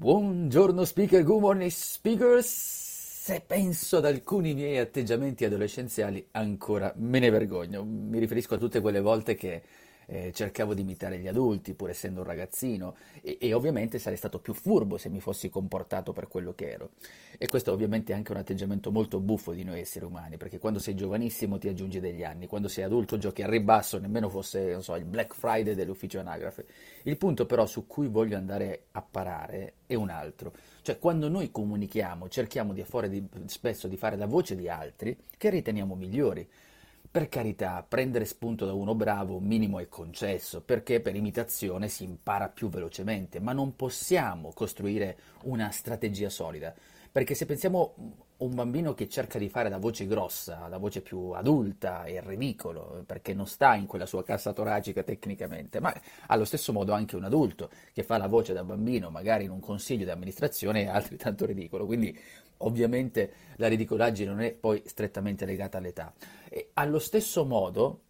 Buongiorno speaker, good morning speakers. Se penso ad alcuni miei atteggiamenti adolescenziali ancora me ne vergogno. Mi riferisco a tutte quelle volte che eh, cercavo di imitare gli adulti, pur essendo un ragazzino, e, e, ovviamente sarei stato più furbo se mi fossi comportato per quello che ero. E questo ovviamente è anche un atteggiamento molto buffo di noi esseri umani, perché quando sei giovanissimo ti aggiungi degli anni, quando sei adulto giochi al ribasso, nemmeno fosse, so, il Black Friday dell'ufficio anagrafe. Il punto però su cui voglio andare a parare è un altro. Cioè, quando noi comunichiamo, cerchiamo di di, spesso di fare la voce di altri che riteniamo migliori. Per carità, prendere spunto da uno bravo minimo è concesso, perché per imitazione si impara più velocemente, ma non possiamo costruire una strategia solida. Perché se pensiamo a un bambino che cerca di fare la voce grossa, la voce più adulta, è ridicolo, perché non sta in quella sua cassa toracica tecnicamente, ma allo stesso modo anche un adulto che fa la voce da bambino, magari in un consiglio di amministrazione, è altrettanto ridicolo. Quindi ovviamente la ridicolaggine non è poi strettamente legata all'età. E allo stesso modo,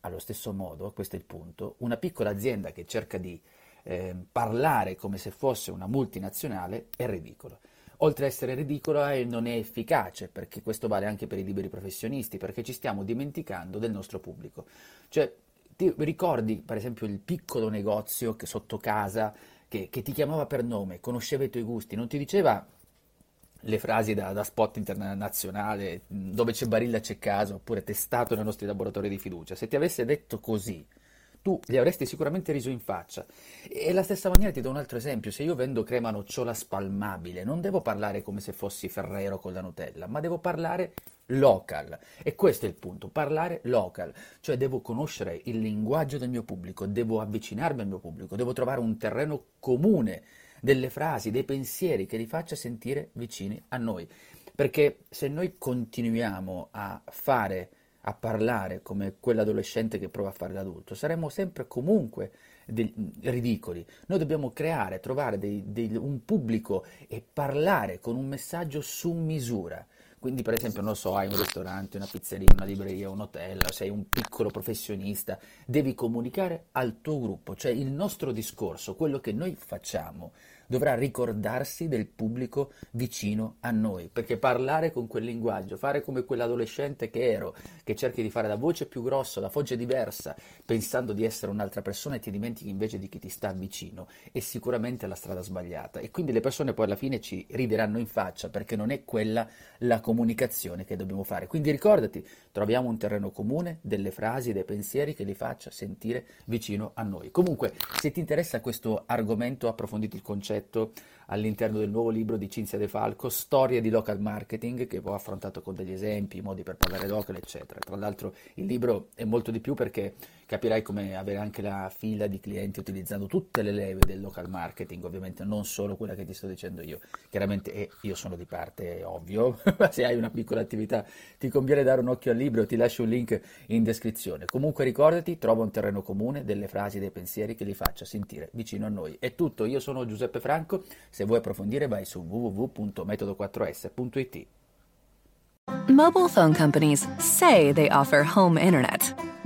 allo stesso modo, questo è il punto, una piccola azienda che cerca di eh, parlare come se fosse una multinazionale è ridicolo oltre ad essere ridicola non è efficace, perché questo vale anche per i liberi professionisti, perché ci stiamo dimenticando del nostro pubblico. Cioè, ti ricordi per esempio il piccolo negozio che sotto casa che, che ti chiamava per nome, conosceva i tuoi gusti, non ti diceva le frasi da, da, spot internazionale dove c'è Barilla c'è caso oppure testato nei nostri laboratori di fiducia se ti avesse detto così tu gli avresti sicuramente riso in faccia. E la stessa maniera ti do un altro esempio, se io vendo crema nocciola spalmabile, non devo parlare come se fossi Ferrero con la Nutella, ma devo parlare local. E questo è il punto, parlare local, cioè devo conoscere il linguaggio del mio pubblico, devo avvicinarmi al mio pubblico, devo trovare un terreno comune delle frasi, dei pensieri che li faccia sentire vicini a noi. Perché se noi continuiamo a fare a parlare come quell'adolescente che prova a fare l'adulto, saremo sempre comunque dei, ridicoli. Noi dobbiamo creare, trovare dei, dei, un pubblico e parlare con un messaggio su misura. Quindi, per esempio, non so, hai un ristorante, una pizzeria, una libreria, un hotel, sei un piccolo professionista, devi comunicare al tuo gruppo, cioè il nostro discorso, quello che noi facciamo, dovrà ricordarsi del pubblico vicino a noi, perché parlare con quel linguaggio, fare come quell'adolescente che ero, che cerchi di fare la voce più grossa, la voce diversa, pensando di essere un'altra persona e ti dimentichi invece di chi ti sta vicino, è sicuramente la strada sbagliata. E quindi le persone poi alla fine ci rideranno in faccia perché non è quella la comunicazione che dobbiamo fare. Quindi ricordati, troviamo un terreno comune delle frasi, dei pensieri che li faccia sentire vicino a noi. Comunque, se ti interessa questo argomento, approfonditi il concetto letto all'interno del nuovo libro di Cinzia De Falco, Storie di local marketing, che ho affrontato con degli esempi, modi per parlare local, eccetera. Tra l'altro il libro è molto di più perché capirai come avere anche la fila di clienti utilizzando tutte le leve del local marketing, ovviamente non solo quella che ti sto dicendo io. Chiaramente eh, io sono di parte, ovvio, ma se hai una piccola attività ti conviene dare un occhio al libro, ti lascio un link in descrizione. Comunque ricordati, trova un terreno comune delle frasi, dei pensieri che li faccia sentire vicino a noi. È tutto, io sono Giuseppe Franco, se vuoi approfondire vai su www.metodo4s.it. Mobile phone companies say they offer home internet.